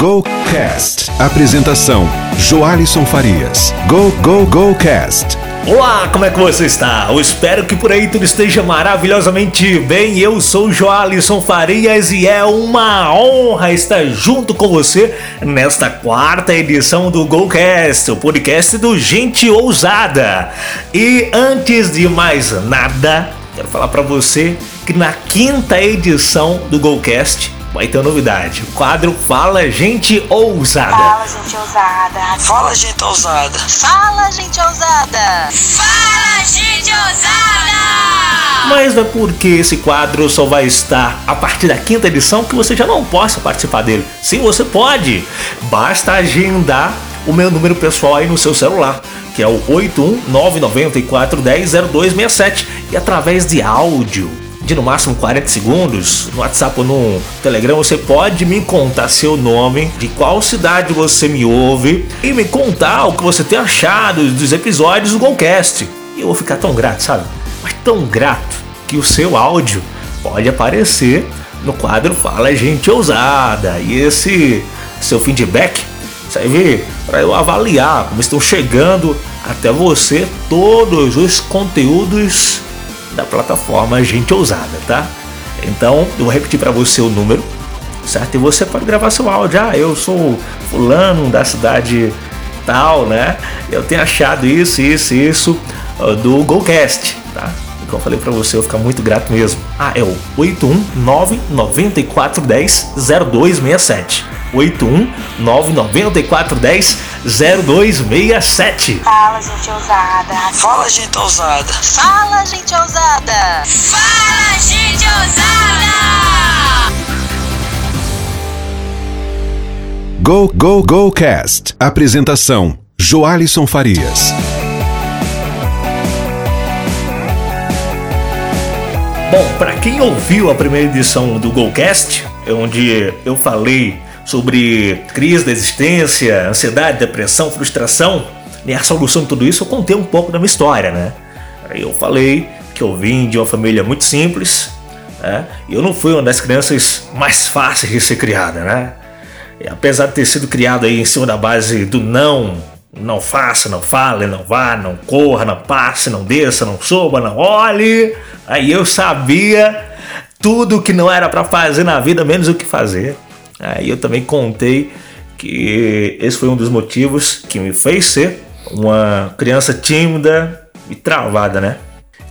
Go Cast. Apresentação: Joalisson Farias. Go Go Go Cast. Olá, como é que você está? Eu espero que por aí tudo esteja maravilhosamente bem. Eu sou Joalisson Farias e é uma honra estar junto com você nesta quarta edição do GoCast, o podcast do Gente Ousada. E antes de mais nada, quero falar para você que na quinta edição do GoCast vai ter novidade. O quadro Fala Gente Ousada. Fala, gente ousada. Fala, gente ousada. Fala, gente ousada. Fala, gente ousada! Mas não é porque esse quadro só vai estar a partir da quinta edição que você já não possa participar dele. Sim, você pode. Basta agendar o meu número pessoal aí no seu celular, que é o 81994100267 e através de áudio de no máximo 40 segundos, no WhatsApp ou no Telegram, você pode me contar seu nome, de qual cidade você me ouve e me contar o que você tem achado dos episódios do Golcast. E eu vou ficar tão grato, sabe? Mas tão grato que o seu áudio pode aparecer no quadro Fala Gente Ousada. E esse seu feedback serve para eu avaliar como estão chegando até você todos os conteúdos da plataforma Gente Ousada, tá? Então, eu vou repetir para você o número, certo? E você pode gravar seu áudio. Ah, eu sou fulano da cidade tal, né? Eu tenho achado isso, isso, isso uh, do GoCast, tá? Como eu falei para você, eu vou ficar muito grato mesmo. Ah, é o 819 9410 0267. 8199410 0267. Fala, gente ousada. Fala, gente ousada. Fala, gente ousada. Fala, gente ousada! Go Go Go Cast. Apresentação: Joalisson Farias. Bom, para quem ouviu a primeira edição do GoCast, onde eu falei sobre crise da existência, ansiedade, depressão, frustração, e a solução de tudo isso, eu contei um pouco da minha história, né? Eu falei que eu vim de uma família muito simples, né? Eu não fui uma das crianças mais fáceis de ser criada, né? E apesar de ter sido criado aí em cima da base do não, não faça, não fale, não vá, não corra, não passe, não desça, não suba, não olhe, aí eu sabia tudo que não era para fazer na vida, menos o que fazer. Aí eu também contei que esse foi um dos motivos que me fez ser uma criança tímida e travada, né?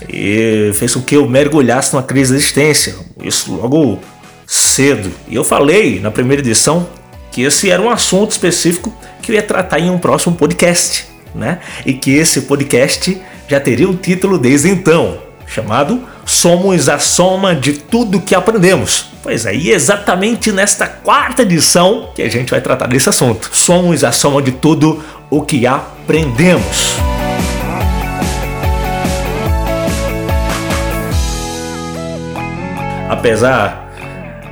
E fez com que eu mergulhasse numa crise de existência, isso logo cedo. E eu falei na primeira edição que esse era um assunto específico que eu ia tratar em um próximo podcast, né? E que esse podcast já teria um título desde então, chamado Somos a Soma de Tudo que Aprendemos. Pois é, e exatamente nesta quarta edição que a gente vai tratar desse assunto. Somos a soma de tudo o que aprendemos. Apesar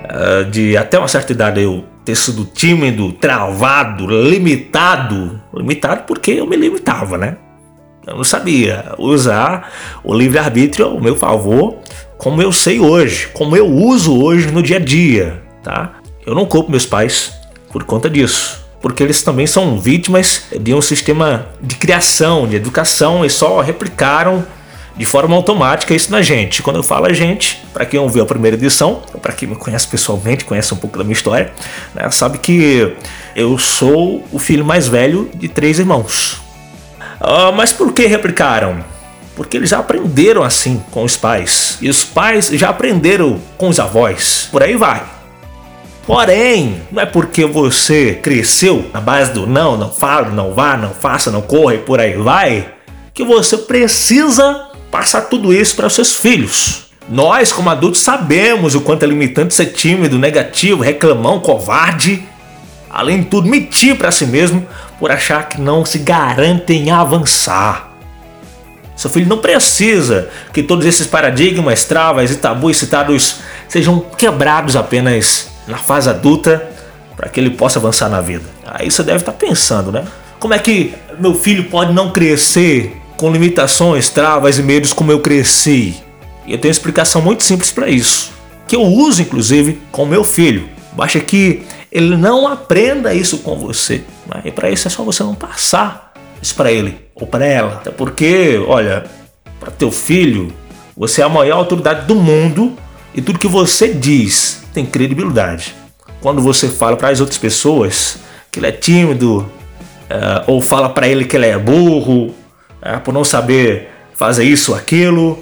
uh, de até uma certa idade eu ter sido tímido, travado, limitado, limitado porque eu me limitava, né? Eu não sabia usar o livre-arbítrio ao meu favor como eu sei hoje, como eu uso hoje no dia a dia, tá? Eu não culpo meus pais por conta disso, porque eles também são vítimas de um sistema de criação, de educação e só replicaram de forma automática isso na gente. Quando eu falo a gente, para quem ouviu a primeira edição, para quem me conhece pessoalmente, conhece um pouco da minha história, né, sabe que eu sou o filho mais velho de três irmãos. Uh, mas por que replicaram? Porque eles já aprenderam assim com os pais. E os pais já aprenderam com os avós. Por aí vai. Porém, não é porque você cresceu na base do não, não fala, não vá, não faça, não corra e por aí vai, que você precisa passar tudo isso para os seus filhos. Nós, como adultos, sabemos o quanto é limitante ser tímido, negativo, reclamão, covarde. Além de tudo, mentir para si mesmo por achar que não se garante em avançar. Seu filho não precisa que todos esses paradigmas, travas e tabus citados sejam quebrados apenas na fase adulta para que ele possa avançar na vida. Aí você deve estar pensando, né? Como é que meu filho pode não crescer com limitações, travas e medos como eu cresci? E eu tenho uma explicação muito simples para isso, que eu uso inclusive com meu filho. Basta que ele não aprenda isso com você. Né? E para isso é só você não passar isso para ele ou para ela. Até porque, olha, para teu filho, você é a maior autoridade do mundo e tudo que você diz tem credibilidade. Quando você fala para as outras pessoas que ele é tímido, uh, ou fala para ele que ele é burro, uh, por não saber fazer isso ou aquilo,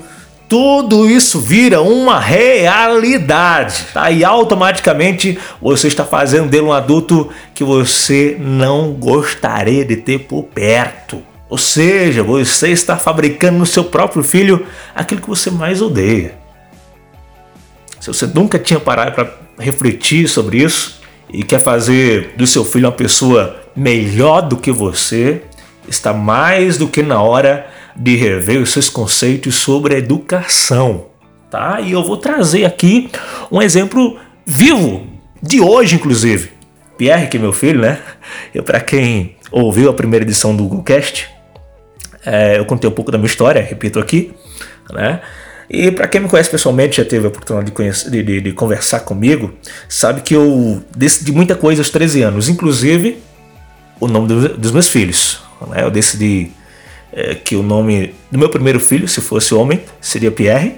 tudo isso vira uma realidade. Tá? E automaticamente você está fazendo dele um adulto que você não gostaria de ter por perto. Ou seja, você está fabricando no seu próprio filho aquilo que você mais odeia. Se você nunca tinha parado para refletir sobre isso e quer fazer do seu filho uma pessoa melhor do que você, está mais do que na hora de rever os seus conceitos sobre educação, tá? E eu vou trazer aqui um exemplo vivo de hoje, inclusive. Pierre, que é meu filho, né? Eu para quem ouviu a primeira edição do Googlecast, é, eu contei um pouco da minha história, repito aqui, né? E para quem me conhece pessoalmente, já teve a oportunidade de, conhecer, de, de, de, conversar comigo, sabe que eu decidi muita coisa aos 13 anos, inclusive o nome do, dos meus filhos. Né? Eu decidi é, que o nome do meu primeiro filho, se fosse homem, seria Pierre,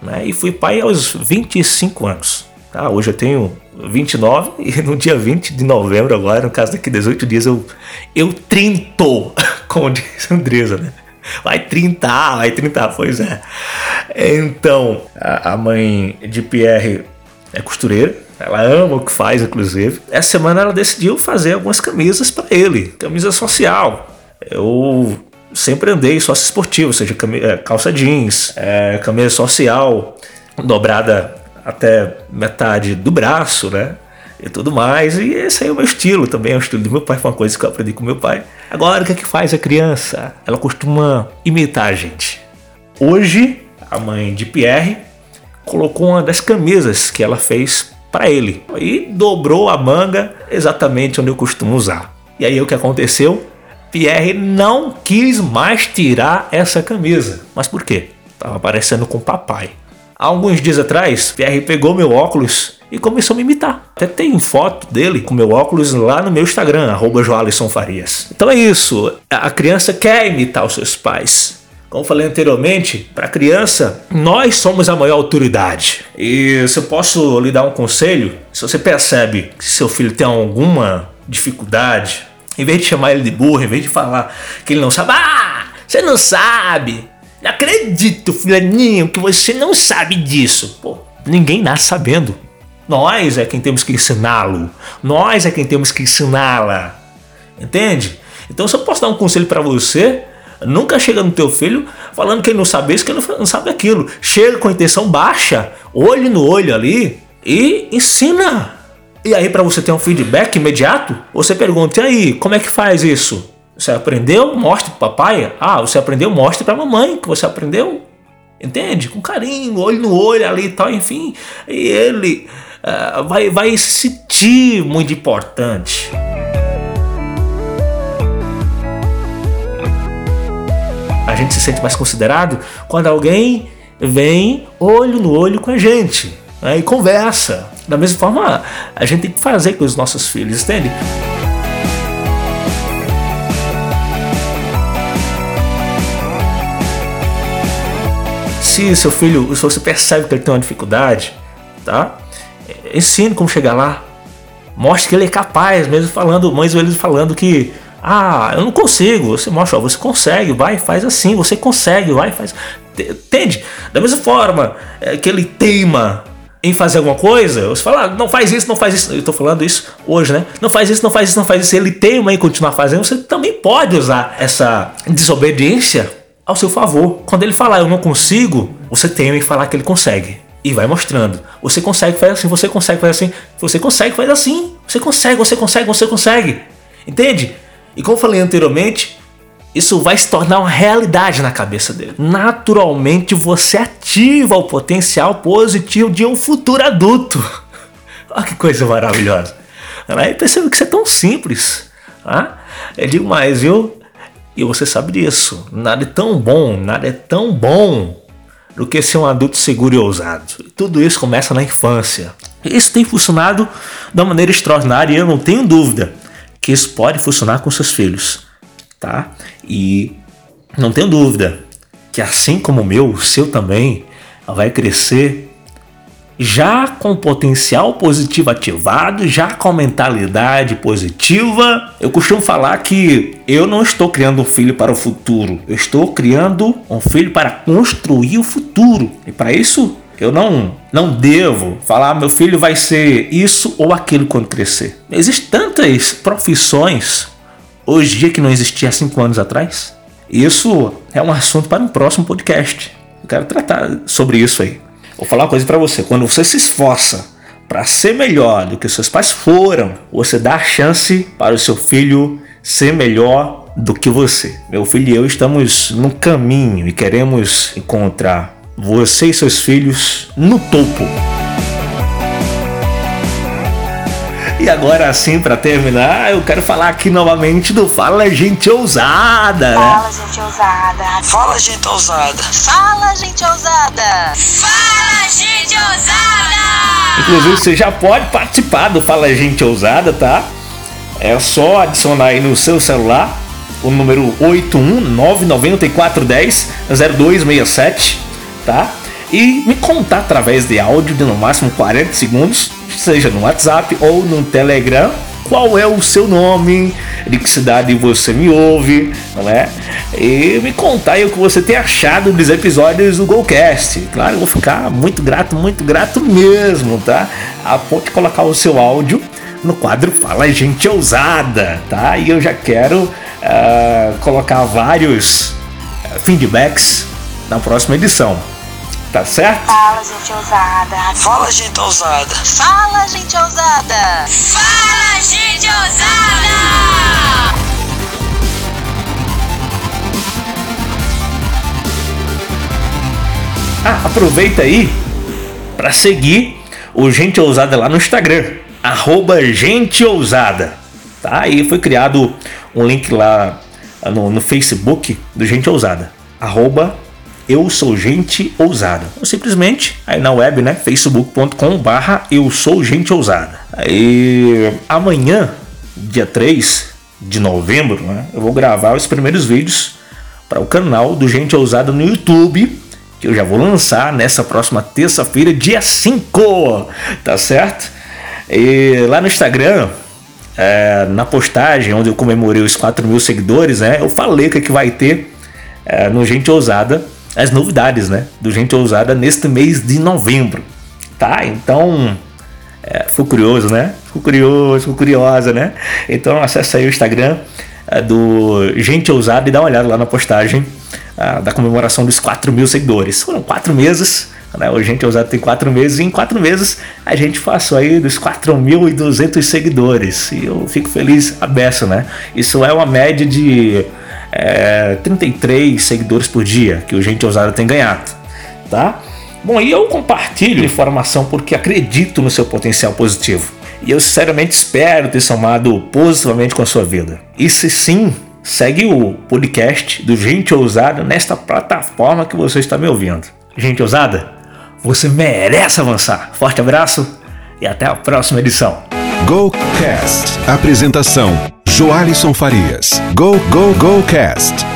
né? e fui pai aos 25 anos. Tá? Hoje eu tenho 29 e no dia 20 de novembro, agora, no caso daqui 18 dias, eu, eu trintou, como diz Andresa, né? Vai trintar, vai trintar, pois é. Então, a, a mãe de Pierre é costureira, ela ama o que faz, inclusive. Essa semana ela decidiu fazer algumas camisas para ele, camisa social. Eu sempre andei sócio esportivo, seja é, calça jeans, é, camisa social, dobrada até metade do braço, né? E tudo mais. E esse aí é o meu estilo também, é o estilo do meu pai, foi uma coisa que eu aprendi com meu pai. Agora, o que é que faz a criança? Ela costuma imitar a gente. Hoje, a mãe de Pierre colocou uma das camisas que ela fez para ele e dobrou a manga exatamente onde eu costumo usar. E aí o que aconteceu? Pierre não quis mais tirar essa camisa. Mas por quê? Tava parecendo com papai. Há alguns dias atrás, Pierre pegou meu óculos e começou a me imitar. Até tem foto dele com meu óculos lá no meu Instagram, arroba Farias. Então é isso, a criança quer imitar os seus pais. Como falei anteriormente, para a criança, nós somos a maior autoridade. E se eu posso lhe dar um conselho, se você percebe que seu filho tem alguma dificuldade, em vez de chamar ele de burro, em vez de falar que ele não sabe, ah, você não sabe. Não acredito, fulaninho, que você não sabe disso. Pô, ninguém nasce sabendo. Nós é quem temos que ensiná-lo. Nós é quem temos que ensiná-la. Entende? Então, se eu posso dar um conselho para você, nunca chega no teu filho falando que ele não sabe isso, que ele não sabe aquilo. Chega com a intenção baixa, olho no olho ali e ensina. E aí, para você ter um feedback imediato, você pergunta: e aí, como é que faz isso? Você aprendeu? Mostre para papai. Ah, você aprendeu? Mostre para mamãe que você aprendeu. Entende? Com carinho, olho no olho ali e tal, enfim. E ele uh, vai, vai se sentir muito importante. A gente se sente mais considerado quando alguém vem olho no olho com a gente né, e conversa. Da mesma forma, a gente tem que fazer com os nossos filhos, entende? Se seu filho, se você percebe que ele tem uma dificuldade, tá? Ensine como chegar lá. Mostre que ele é capaz, mesmo falando, mães vezes falando que ah, eu não consigo. Você mostra, ó, você consegue, vai, faz assim, você consegue, vai, faz. Entende? Da mesma forma é, que ele teima em fazer alguma coisa, você fala, ah, não faz isso, não faz isso. Eu estou falando isso hoje, né? Não faz isso, não faz isso, não faz isso. Ele teima em continuar fazendo, você também pode usar essa desobediência ao seu favor. Quando ele falar, eu não consigo, você teima em falar que ele consegue. E vai mostrando. Você consegue, faz assim, você consegue, faz assim, você consegue, faz assim. Você consegue, você consegue, você consegue. Entende? E como eu falei anteriormente, isso vai se tornar uma realidade na cabeça dele. Naturalmente você ativa o potencial positivo de um futuro adulto. Olha que coisa maravilhosa. Aí percebe que isso é tão simples. Tá? Eu digo mais, viu? E você sabe disso. Nada é tão bom, nada é tão bom do que ser um adulto seguro e ousado. Tudo isso começa na infância. Isso tem funcionado da maneira extraordinária e eu não tenho dúvida que isso pode funcionar com seus filhos, tá? E não tenho dúvida que assim como o meu, o seu também vai crescer já com potencial positivo ativado, já com mentalidade positiva. Eu costumo falar que eu não estou criando um filho para o futuro, eu estou criando um filho para construir o futuro. E para isso, eu não não devo falar meu filho vai ser isso ou aquilo quando crescer. Existem tantas profissões hoje dia que não existia há cinco anos atrás. Isso é um assunto para um próximo podcast. Eu quero tratar sobre isso aí. Vou falar uma coisa para você. Quando você se esforça para ser melhor do que seus pais foram, você dá a chance para o seu filho ser melhor do que você. Meu filho e eu estamos no caminho e queremos encontrar você e seus filhos no topo. E agora sim, para terminar, eu quero falar aqui novamente do Fala Gente Ousada, né? Fala, gente ousada. Fala, gente ousada. Fala, gente ousada. Fala, gente ousada! Inclusive, você já pode participar do Fala Gente Ousada, tá? É só adicionar aí no seu celular o número 81994100267, tá? E me contar através de áudio de no máximo 40 segundos, seja no WhatsApp ou no Telegram, qual é o seu nome, de que cidade você me ouve, não é? E me contar aí o que você tem achado dos episódios do Golcast. Claro, eu vou ficar muito grato, muito grato mesmo, tá? A ponto de colocar o seu áudio no quadro Fala Gente Ousada, tá? E eu já quero ah, colocar vários ah, feedbacks na próxima edição, tá certo? Fala, gente ousada. Fala, gente ousada. Fala, gente ousada. Fala, gente ousada! Ah, aproveita aí para seguir o Gente Ousada lá no Instagram, arroba Gente Ousada, tá? Aí foi criado um link lá no, no Facebook do Gente Ousada, arroba Eu Sou Gente Ousada. Ou simplesmente aí na web, né? facebook.com barra Eu Sou Gente Ousada. Aí amanhã, dia 3 de novembro, né? Eu vou gravar os primeiros vídeos para o canal do Gente Ousada no YouTube, que eu já vou lançar nessa próxima terça-feira, dia 5, tá certo? E lá no Instagram, é, na postagem onde eu comemorei os 4 mil seguidores, né? Eu falei que, é que vai ter é, no Gente Ousada, as novidades, né? Do Gente Ousada neste mês de novembro, tá? Então, é, ficou curioso, né? Ficou curioso, ficou curiosa, né? Então acessa aí o Instagram é, do Gente Ousada e dá uma olhada lá na postagem ah, da comemoração dos 4 mil seguidores. Foram quatro meses, né? O Gente Ousada tem quatro meses e em quatro meses a gente passou aí dos 4.200 seguidores. E eu fico feliz a beça, né? Isso é uma média de é, 33 seguidores por dia que o Gente Ousada tem ganhado, tá? Bom, e eu compartilho informação porque acredito no seu potencial positivo. E eu sinceramente espero ter somado positivamente com a sua vida. E se sim, segue o podcast do Gente Ousada nesta plataforma que você está me ouvindo. Gente Ousada, você merece avançar. Forte abraço e até a próxima edição. GoCast. Apresentação: Joalisson Farias. Go, go, go, cast.